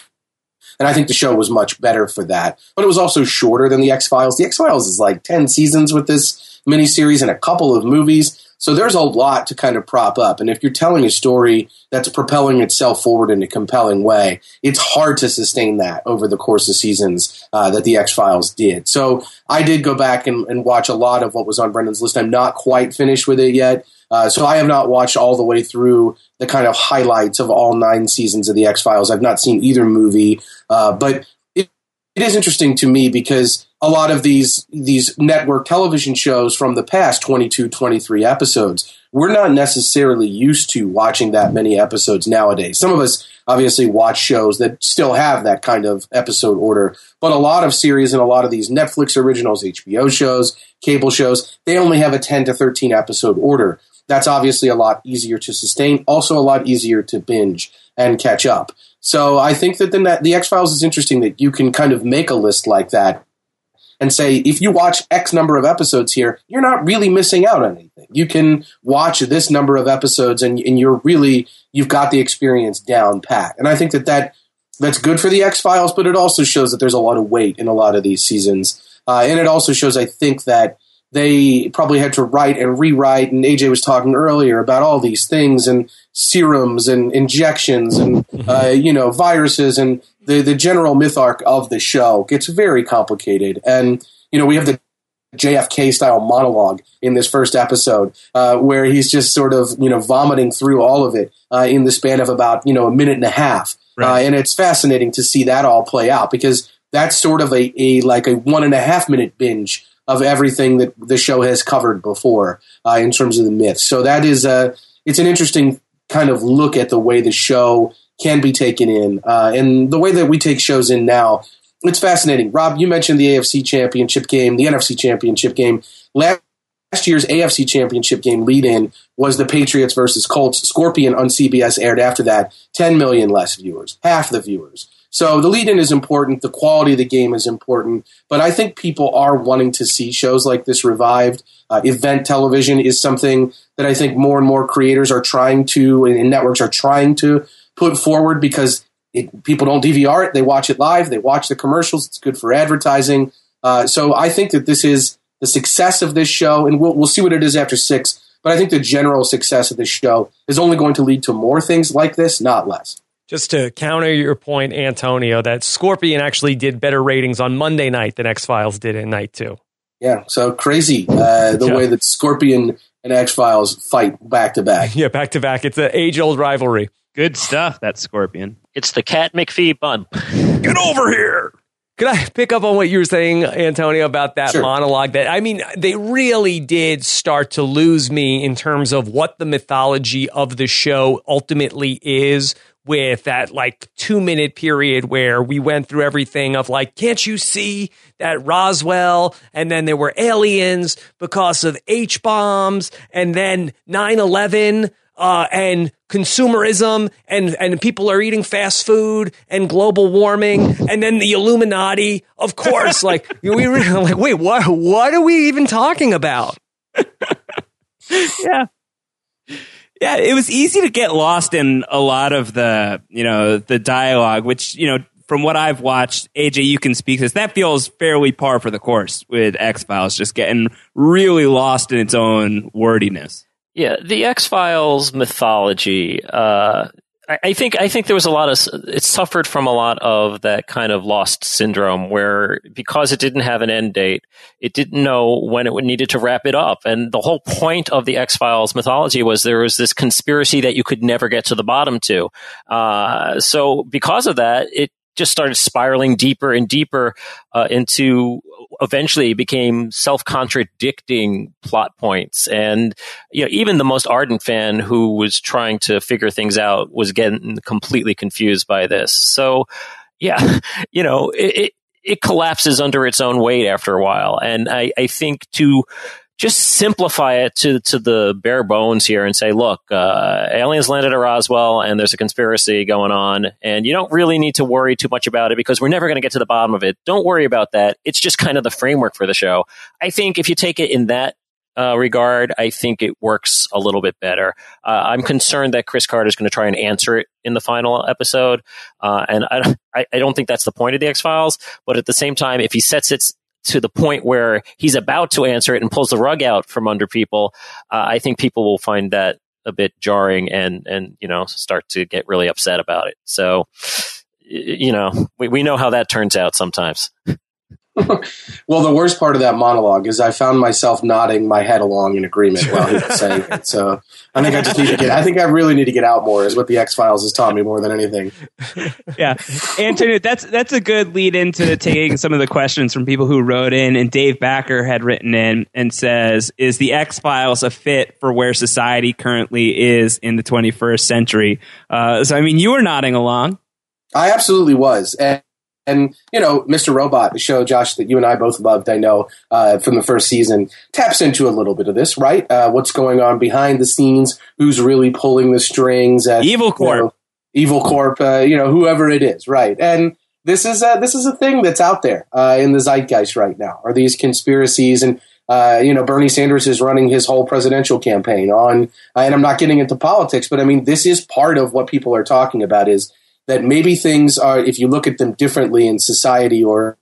And I think the show was much better for that. But it was also shorter than The X Files. The X Files is like 10 seasons with this miniseries and a couple of movies. So there's a lot to kind of prop up. And if you're telling a story that's propelling itself forward in a compelling way, it's hard to sustain that over the course of seasons uh, that the X Files did. So I did go back and, and, watch a lot of what was on Brendan's list. I'm not quite finished with it yet. Uh, so I have not watched all the way through the kind of highlights of all nine seasons of the X Files. I've not seen either movie, uh, but it, it is interesting to me because a lot of these these network television shows from the past 22 23 episodes we're not necessarily used to watching that many episodes nowadays. Some of us obviously watch shows that still have that kind of episode order but a lot of series and a lot of these netflix originals hbo shows cable shows they only have a 10 to 13 episode order. That's obviously a lot easier to sustain also a lot easier to binge and catch up. So i think that the, the x files is interesting that you can kind of make a list like that and say, if you watch X number of episodes here, you're not really missing out on anything. You can watch this number of episodes and, and you're really, you've got the experience down pat. And I think that, that that's good for the X Files, but it also shows that there's a lot of weight in a lot of these seasons. Uh, and it also shows, I think, that they probably had to write and rewrite. And AJ was talking earlier about all these things and serums and injections and uh, you know viruses and the the general myth arc of the show gets very complicated. And you know we have the JFK style monologue in this first episode, uh, where he's just sort of you know vomiting through all of it uh, in the span of about you know a minute and a half, right. uh, and it's fascinating to see that all play out because that's sort of a, a like a one and a half minute binge of everything that the show has covered before uh, in terms of the myths. So that is a it's an interesting kind of look at the way the show can be taken in uh, and the way that we take shows in now it's fascinating. Rob, you mentioned the AFC Championship game, the NFC Championship game. Last year's AFC Championship game lead in was the Patriots versus Colts. Scorpion on CBS aired after that. 10 million less viewers, half the viewers. So the lead in is important. The quality of the game is important. But I think people are wanting to see shows like this revived. Uh, event television is something that I think more and more creators are trying to, and networks are trying to put forward because it, people don't DVR it; they watch it live. They watch the commercials. It's good for advertising. Uh, so I think that this is the success of this show, and we'll we'll see what it is after six. But I think the general success of this show is only going to lead to more things like this, not less. Just to counter your point, Antonio, that Scorpion actually did better ratings on Monday night than X Files did in night two. Yeah, so crazy uh, the yeah. way that Scorpion and X Files fight back to back. Yeah, back to back. It's an age old rivalry. Good stuff, that Scorpion. It's the Cat McPhee bun. Get over here. Could I pick up on what you were saying, Antonio, about that sure. monologue? That I mean, they really did start to lose me in terms of what the mythology of the show ultimately is. With that like two minute period where we went through everything of like, can't you see that Roswell? And then there were aliens because of H bombs, and then 9 11 uh, and consumerism and, and people are eating fast food and global warming and then the Illuminati. Of course, like we were like, wait, what, what are we even talking about? yeah. Yeah, it was easy to get lost in a lot of the, you know, the dialogue, which, you know, from what I've watched, AJ, you can speak this. That feels fairly par for the course with X Files, just getting really lost in its own wordiness. Yeah, the X Files mythology. Uh, I, think I think there was a lot of it suffered from a lot of that kind of lost syndrome, where because it didn't have an end date, it didn't know when it needed to wrap it up. And the whole point of the X Files mythology was there was this conspiracy that you could never get to the bottom to. Uh, so because of that, it just started spiraling deeper and deeper uh, into eventually became self-contradicting plot points. And you know even the most ardent fan who was trying to figure things out was getting completely confused by this. So yeah you know it, it, it collapses under its own weight after a while. And i, I think to just simplify it to to the bare bones here and say, look, uh, aliens landed at Roswell and there's a conspiracy going on, and you don't really need to worry too much about it because we're never going to get to the bottom of it. Don't worry about that. It's just kind of the framework for the show. I think if you take it in that uh, regard, I think it works a little bit better. Uh, I'm concerned that Chris Carter is going to try and answer it in the final episode, uh, and I, I don't think that's the point of the X Files. But at the same time, if he sets it to the point where he's about to answer it and pulls the rug out from under people, uh, I think people will find that a bit jarring and and you know start to get really upset about it. So you know we, we know how that turns out sometimes. well, the worst part of that monologue is I found myself nodding my head along in agreement while he was saying it. So I think I just need to get. I think I really need to get out more. Is what the X Files has taught me more than anything. yeah, Antonio, that's that's a good lead into taking some of the questions from people who wrote in. And Dave Backer had written in and says, "Is the X Files a fit for where society currently is in the 21st century?" Uh, so I mean, you were nodding along. I absolutely was. And and you know, Mr. Robot, the show, Josh, that you and I both loved, I know uh, from the first season, taps into a little bit of this, right? Uh, what's going on behind the scenes? Who's really pulling the strings? At, Evil Corp, you know, Evil Corp, uh, you know, whoever it is, right? And this is a, this is a thing that's out there uh, in the zeitgeist right now. Are these conspiracies and uh, you know, Bernie Sanders is running his whole presidential campaign on, uh, and I'm not getting into politics, but I mean, this is part of what people are talking about is that maybe things are, if you look at them differently in society or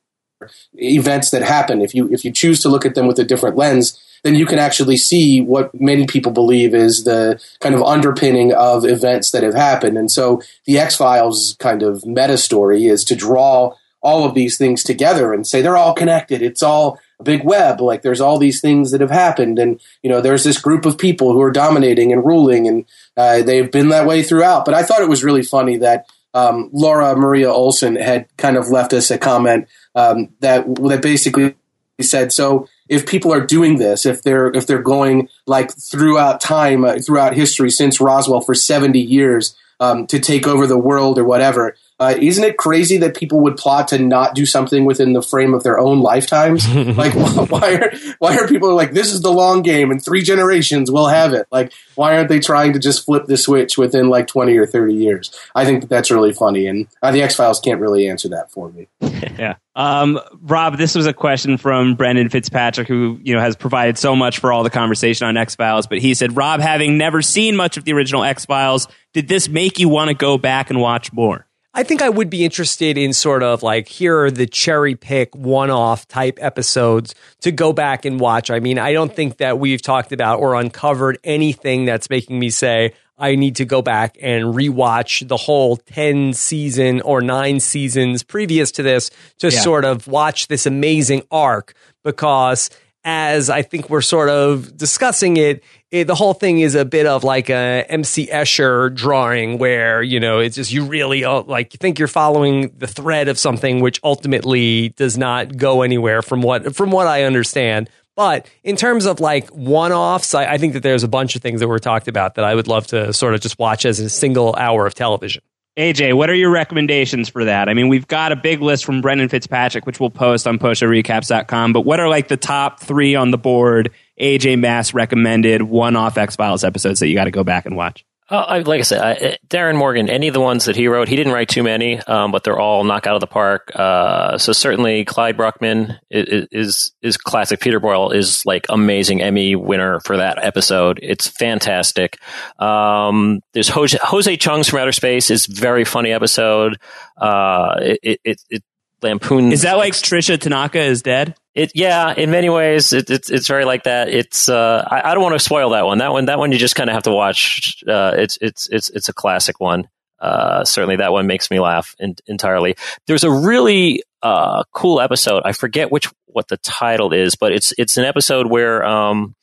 events that happen, if you if you choose to look at them with a different lens, then you can actually see what many people believe is the kind of underpinning of events that have happened. And so the X Files kind of meta story is to draw all of these things together and say they're all connected. It's all a big web. Like there's all these things that have happened, and you know there's this group of people who are dominating and ruling, and uh, they've been that way throughout. But I thought it was really funny that um, Laura Maria Olson had kind of left us a comment um, that that basically said so if people are doing this if they're if they're going like throughout time uh, throughout history since Roswell for 70 years um, to take over the world or whatever uh, isn't it crazy that people would plot to not do something within the frame of their own lifetimes? like, why are why are people like this is the long game and three generations we'll have it? Like, why aren't they trying to just flip the switch within like twenty or thirty years? I think that that's really funny, and uh, the X Files can't really answer that for me. yeah, um, Rob, this was a question from Brendan Fitzpatrick, who you know has provided so much for all the conversation on X Files. But he said, Rob, having never seen much of the original X Files, did this make you want to go back and watch more? I think I would be interested in sort of like here are the cherry pick one off type episodes to go back and watch. I mean, I don't think that we've talked about or uncovered anything that's making me say I need to go back and rewatch the whole 10 season or 9 seasons previous to this to yeah. sort of watch this amazing arc because as I think we're sort of discussing it, it, the whole thing is a bit of like a MC Escher drawing where, you know, it's just you really uh, like you think you're following the thread of something which ultimately does not go anywhere from what from what I understand. But in terms of like one offs, I, I think that there's a bunch of things that were talked about that I would love to sort of just watch as a single hour of television. AJ, what are your recommendations for that? I mean, we've got a big list from Brendan Fitzpatrick, which we'll post on postshowrecaps.com, but what are like the top three on the board AJ Mass recommended one off X Files episodes that you got to go back and watch? Uh, I, like I said, I, Darin Morgan, any of the ones that he wrote, he didn't write too many, um, but they're all knock out of the park. Uh, so certainly Clyde Bruckman is, is, is classic. Peter Boyle is like amazing Emmy winner for that episode. It's fantastic. Um, there's Jose, Jose Chung's from Outer Space is very funny episode. Uh, it, it, it lampoons. Is that like Tricia Tanaka is dead? It yeah, in many ways, it, it's it's very like that. It's uh, I, I, don't want to spoil that one. That one, that one, you just kind of have to watch. Uh, it's it's it's it's a classic one. Uh, certainly, that one makes me laugh in, entirely. There's a really uh, cool episode. I forget which what the title is, but it's it's an episode where um,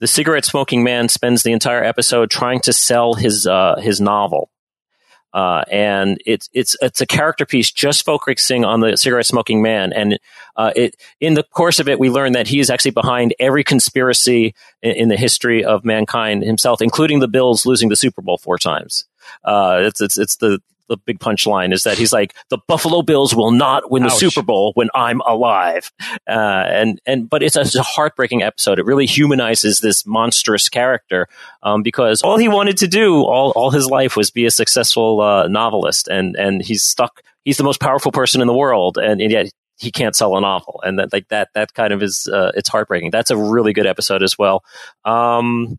the cigarette smoking man spends the entire episode trying to sell his uh, his novel uh, and it's it's it's a character piece just focusing on the cigarette smoking man. And uh, it in the course of it, we learn that he is actually behind every conspiracy in, in the history of mankind himself, including the Bills losing the Super Bowl four times. Uh, it's it's it's the the big punchline is that he's like the Buffalo Bills will not win the Ouch. Super Bowl when I'm alive, uh, and and but it's a, it's a, heartbreaking episode. It really humanizes this monstrous character um, because all he wanted to do all all his life was be a successful uh, novelist, and and he's stuck. He's the most powerful person in the world, and, and yet he can't sell a novel, and that like that that kind of is uh, it's heartbreaking. That's a really good episode as well. Um,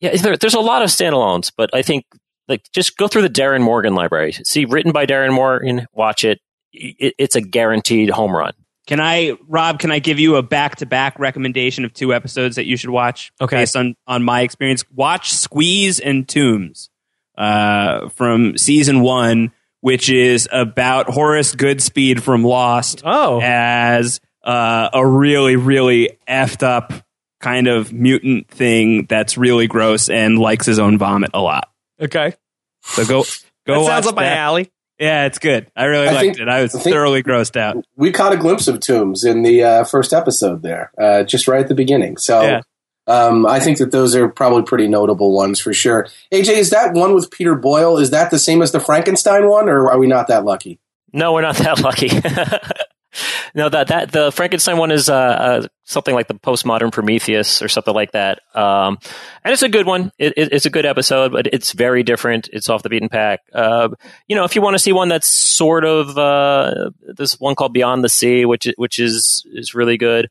yeah, there, there's a lot of standalones, but I think like just go through the Darin Morgan library. See, written by Darin Morgan. Watch it. it it's a guaranteed home run. Can I, Rob? Can I give you a back-to-back recommendation of two episodes that you should watch? Okay. Based on on my experience, watch Squeeze and Tooms uh, from season one, which is about Horace Goodspeed from Lost. Oh, as uh, a really, really effed up kind of mutant thing that's really gross and likes his own vomit a lot. Okay. So go go. that sounds up my alley. Yeah, it's good. I really I liked think, it. I was I thoroughly grossed out. We caught a glimpse of Tooms in the uh, first episode there, uh, just right at the beginning. So yeah. Um, I think that those are probably pretty notable ones for sure. AJ, is that one with Peter Boyle? Is that the same as the Frankenstein one, or are we not that lucky? No, we're not that lucky. no, that that the Frankenstein one is uh, uh, something like the postmodern Prometheus or something like that, um, and it's a good one. It, it, it's a good episode, but it's very different. It's off the beaten path. Uh, you know, if you want to see one that's sort of uh, this one called Beyond the Sea, which which is is really good.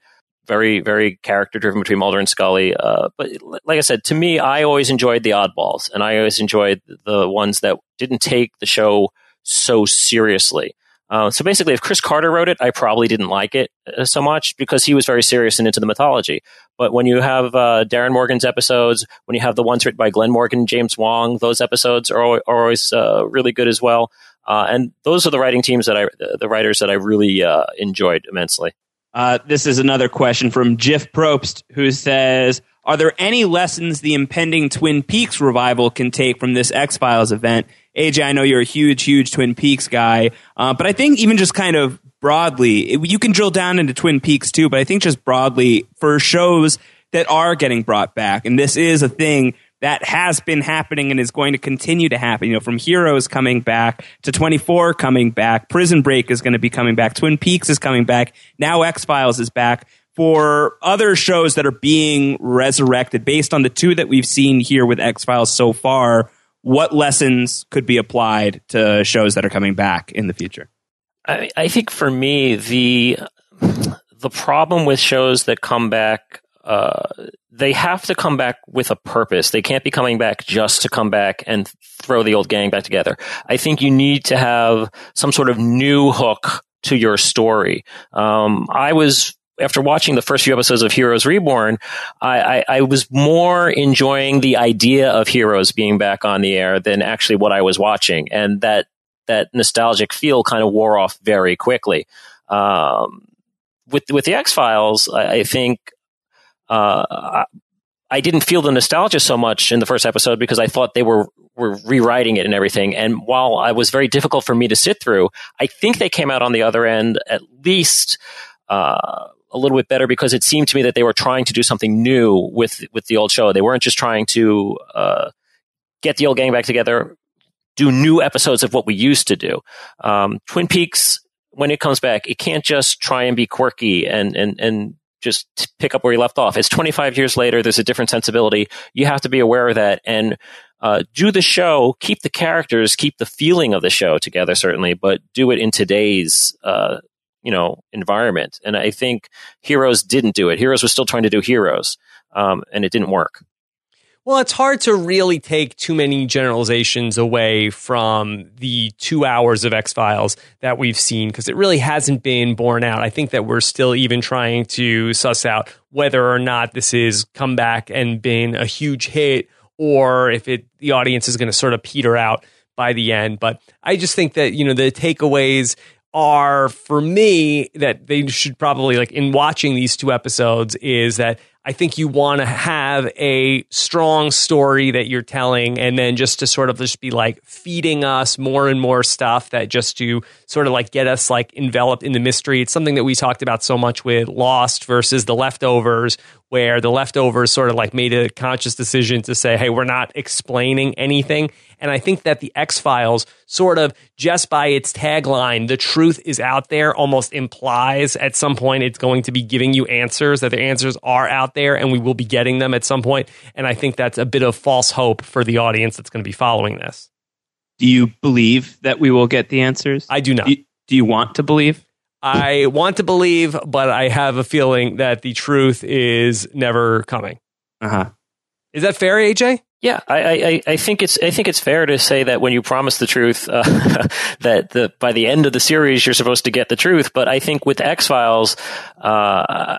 Very, very character driven between Mulder and Scully. Uh, but like I said, to me, I always enjoyed the oddballs, and I always enjoyed the ones that didn't take the show so seriously. Uh, so basically, if Chris Carter wrote it, I probably didn't like it uh, so much because he was very serious and into the mythology. But when you have uh, Darin Morgan's episodes, when you have the ones written by Glenn Morgan, James Wong, those episodes are, always, are always uh, really good as well. Uh, and those are the writing teams that I, the writers that I really uh, enjoyed immensely. Uh, this is another question from Jiff Probst, who says, "Are there any lessons the impending Twin Peaks revival can take from this X Files event?" AJ, I know you're a huge, huge Twin Peaks guy, uh, but I think even just kind of broadly, it, you can drill down into Twin Peaks too. But I think just broadly for shows that are getting brought back, and this is a thing that has been happening and is going to continue to happen. You know, from Heroes coming back to 24 coming back, Prison Break is going to be coming back, Twin Peaks is coming back, now X Files is back. For other shows that are being resurrected based on the two that we've seen here with X Files so far, what lessons could be applied to shows that are coming back in the future? I, I think for me, the the problem with shows that come back uh, they have to come back with a purpose. They can't be coming back just to come back and throw the old gang back together. I think you need to have some sort of new hook to your story. Um, I was after watching the first few episodes of Heroes Reborn, I, I, I, was more enjoying the idea of Heroes being back on the air than actually what I was watching, and that that nostalgic feel kind of wore off very quickly. Um, with with the X Files, I, I, think uh, I didn't feel the nostalgia so much in the first episode because I thought they were were rewriting it and everything. And while it was very difficult for me to sit through, I think they came out on the other end at least uh, a little bit better because it seemed to me that they were trying to do something new with with the old show. They weren't just trying to uh, get the old gang back together, do new episodes of what we used to do. Um, Twin Peaks, when it comes back, it can't just try and be quirky and and and just pick up where you left off. It's 25 years later. There's a different sensibility. You have to be aware of that and uh, do the show, keep the characters, keep the feeling of the show together, certainly, but do it in today's, uh, you know, environment. And I think Heroes didn't do it. Heroes was still trying to do Heroes, um, and it didn't work. Well, it's hard to really take too many generalizations away from the two hours of X Files that we've seen because it really hasn't been borne out. I think that we're still even trying to suss out whether or not this has come back and been a huge hit or if it the audience is going to sort of peter out by the end. But I just think that, you know, the takeaways are for me that they should probably like in watching these two episodes is that I think you want to have a strong story that you're telling, and then just to sort of just be like feeding us more and more stuff that just to sort of like get us like enveloped in the mystery. It's something that we talked about so much with Lost versus the leftovers, where the leftovers sort of like made a conscious decision to say, hey, we're not explaining anything. And I think that the X Files sort of just by its tagline, the truth is out there, almost implies at some point it's going to be giving you answers, that the answers are out there and we will be getting them at some point. And I think that's a bit of false hope for the audience that's going to be following this. Do you believe that we will get the answers? I do not. Do you, do you want to believe? I want to believe, but I have a feeling that the truth is never coming. Uh huh. Is that fair, AJ? Yeah, I, I, I, think it's I think it's fair to say that when you promise the truth, uh, that the, by the end of the series you're supposed to get the truth. But I think with X Files, uh,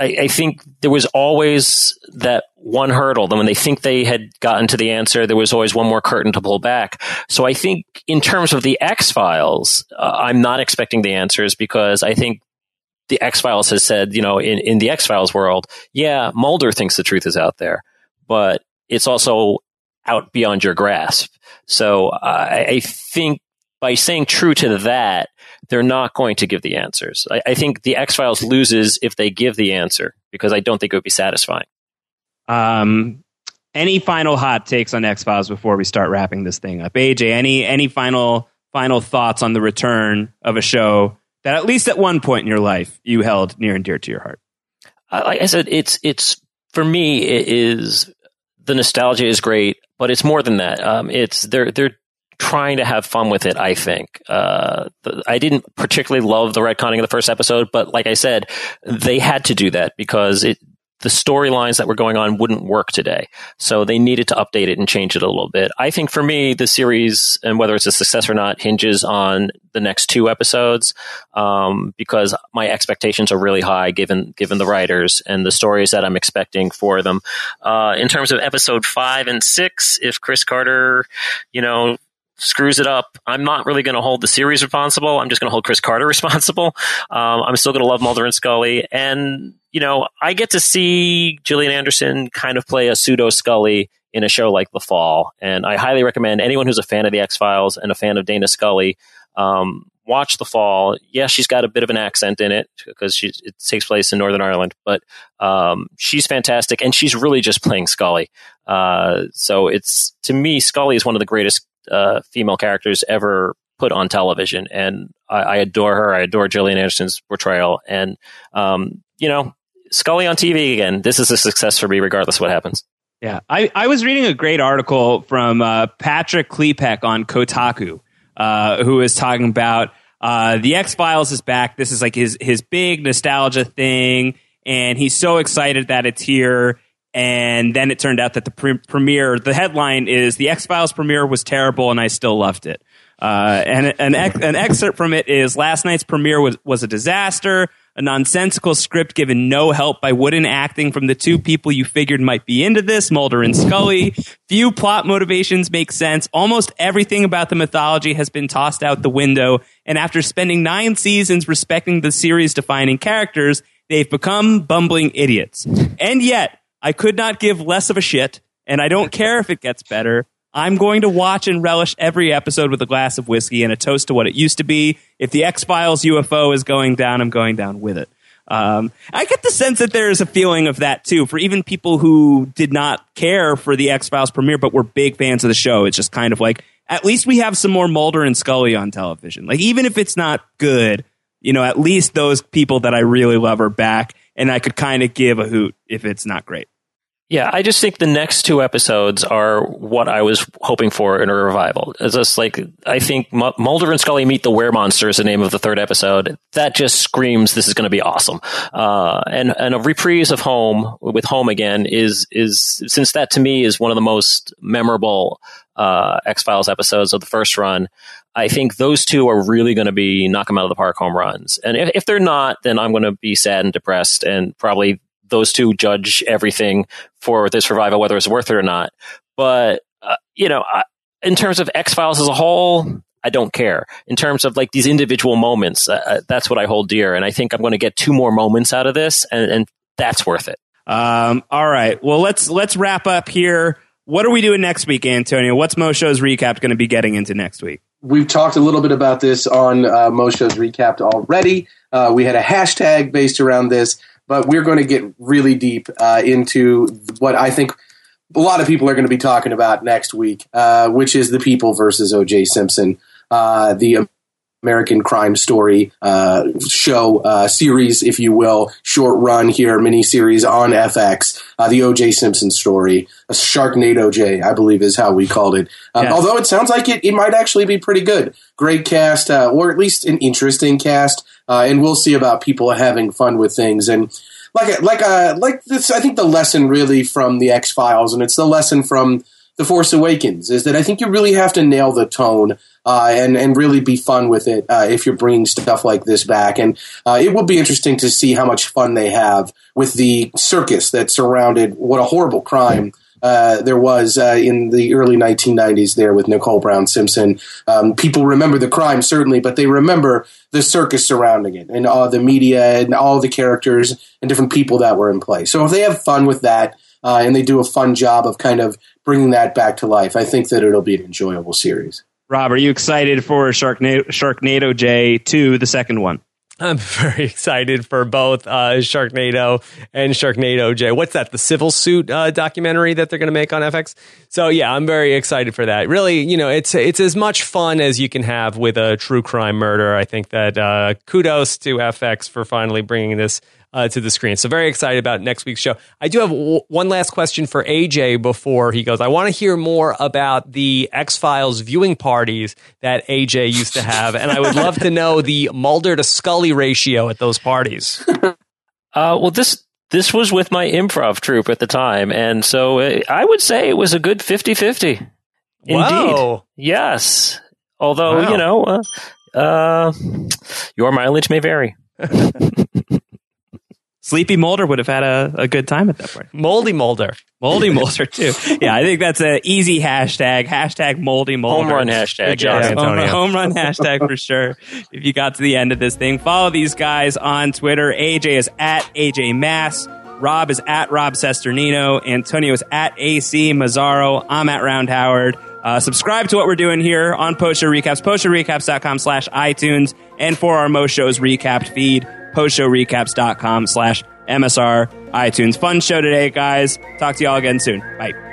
I, I, think there was always that one hurdle. Then when they think they had gotten to the answer, there was always one more curtain to pull back. So I think in terms of the X Files, uh, I'm not expecting the answers because I think the X Files has said, you know, in, in the X Files world, yeah, Mulder thinks the truth is out there, but it's also out beyond your grasp. So I, I think by saying true to that, they're not going to give the answers. I, I think the X Files loses if they give the answer because I don't think it would be satisfying. Um, any final hot takes on X Files before we start wrapping this thing up? AJ, any any final final thoughts on the return of a show that at least at one point in your life you held near and dear to your heart? Uh, like I said, it's it's for me it is the nostalgia is great, but it's more than that. Um, it's they're they're trying to have fun with it. I think uh, I didn't particularly love the retconning of the first episode, but like I said, they had to do that because it the storylines that were going on wouldn't work today. So they needed to update it and change it a little bit. I think for me, the series and whether it's a success or not hinges on the next two episodes, um, because my expectations are really high given, given the writers and the stories that I'm expecting for them. Uh, in terms of episode five and six, if Chris Carter, you know, screws it up, I'm not really going to hold the series responsible. I'm just going to hold Chris Carter responsible. Um, I'm still going to love Mulder and Scully. And, you know, I get to see Gillian Anderson kind of play a pseudo Scully in a show like The Fall. And I highly recommend anyone who's a fan of The X Files and a fan of Dana Scully. Um, watch The Fall. Yeah, she's got a bit of an accent in it because it takes place in Northern Ireland, but um, she's fantastic and she's really just playing Scully. Uh, so it's to me, Scully is one of the greatest uh, female characters ever put on television, and I, I, adore her. I adore Gillian Anderson's portrayal, and um, you know, Scully on TV again. This is a success for me, regardless of what happens. Yeah, I, I was reading a great article from uh, Patrick Klepek on Kotaku, uh, who is talking about uh, the X Files is back. This is like his his big nostalgia thing, and he's so excited that it's here. And then it turned out that the pre- premiere, the headline is the X Files premiere was terrible, and I still loved it. Uh, and an, ex- an excerpt from it is last night's premiere was, was a disaster, a nonsensical script given no help by wooden acting from the two people you figured might be into this, Mulder and Scully. Few plot motivations make sense. Almost everything about the mythology has been tossed out the window. And after spending nine seasons respecting the series defining characters, they've become bumbling idiots. And yet, I could not give less of a shit, and I don't care if it gets better. I'm going to watch and relish every episode with a glass of whiskey and a toast to what it used to be. If the X Files UFO is going down, I'm going down with it. Um, I get the sense that there is a feeling of that too for even people who did not care for the X Files premiere but were big fans of the show. It's just kind of like at least we have some more Mulder and Scully on television. Like even if it's not good, you know, at least those people that I really love are back, and I could kind of give a hoot if it's not great. Yeah, I just think the next two episodes are what I was hoping for in a revival. It's just like I think Mulder and Scully meet the were monsters. The name of the third episode that just screams this is going to be awesome. Uh, and and a reprise of Home with Home again is is since that to me is one of the most memorable uh, X Files episodes of the first run. I think those two are really going to be knock them out of the park home runs. And if, if they're not, then I'm going to be sad and depressed and probably those two judge everything for this revival, whether it's worth it or not. But, uh, you know, I, in terms of X Files as a whole, I don't care. In terms of like these individual moments, uh, uh that's what I hold dear. And I think I'm going to get two more moments out of this, and, and that's worth it. Um, all right. Well, let's let's wrap up here. What are we doing next week, Antonio? What's Mo Show's recap going to be getting into next week? We've talked a little bit about this on uh, Mo Show's recap already. Uh, we had a hashtag based around this but we're going to get really deep uh, into what I think a lot of people are going to be talking about next week, uh, which is the people versus O.J. Simpson, uh, the American crime story uh, show uh, series, if you will, short run here, mini series on FX. Uh, the O.J. Simpson story, a Sharknado J, I believe is how we called it. Um, yes. Although it sounds like it, it might actually be pretty good. Great cast, or at least an interesting cast uh, and we'll see about people having fun with things and like like uh like this. I think the lesson really from the X Files, and it's the lesson from the Force Awakens, is that I think you really have to nail the tone. Uh, and and really be fun with it uh, if you're bringing stuff like this back. And uh, it will be interesting to see how much fun they have with the circus that surrounded what a horrible crime uh, there was uh, in the early 1990s there with Nicole Brown Simpson. Um, people remember the crime certainly, but they remember the circus surrounding it and all the media and all the characters and different people that were in play. So if they have fun with that uh, and they do a fun job of kind of bringing that back to life, I think that it'll be an enjoyable series. Rob, are you excited for Sharknado, Sharknado J2, the second one? I'm very excited for both uh, Sharknado and Sharknado J. What's that? The civil suit uh, documentary that they're going to make on FX. So yeah, I'm very excited for that. Really, you know, it's it's as much fun as you can have with a true crime murder. I think that uh, kudos to FX for finally bringing this uh, to the screen. So very excited about next week's show. I do have w- one last question for AJ before he goes. I want to hear more about the X Files viewing parties that AJ used to have, and I would love to know the Mulder to Scully ratio at those parties. Uh, well, this this was with my improv troupe at the time, and so uh, I would say it was a good 50-50. Indeed, Whoa. yes. Although wow. you know, uh, uh, your mileage may vary. Sleepy Mulder would have had a, a good time at that point. Moldy Mulder. Moldy Mulder too. Yeah, I think that's an easy hashtag. Hashtag Moldy Mulder. Home run hashtag. Good job, yes. Home, Antonio. home run hashtag for sure. If you got to the end of this thing, follow these guys on Twitter. AJ is at AJ Mass. Rob is at Rob Cesternino. Antonio is at AC Mazzaro. I'm at Round Howard. Uh, subscribe to what we're doing here on Post Show Recaps, postshowrecaps.com slash iTunes, and for our most shows recapped feed, postshowrecaps.com slash MSR iTunes. Fun show today, guys. Talk to y'all again soon. Bye.